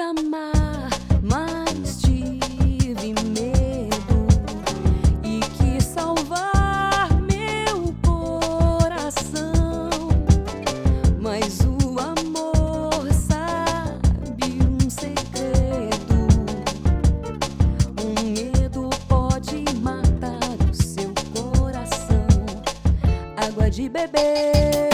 amar, mas tive medo e quis salvar meu coração. Mas o amor sabe um segredo. Um medo pode matar o seu coração. Água de beber.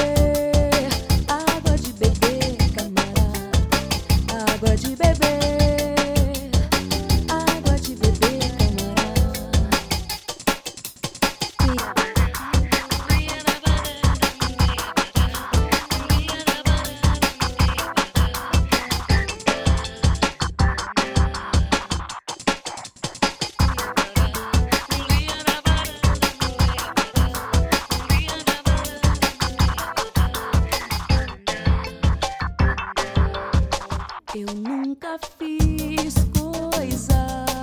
Eu nunca fiz coisa.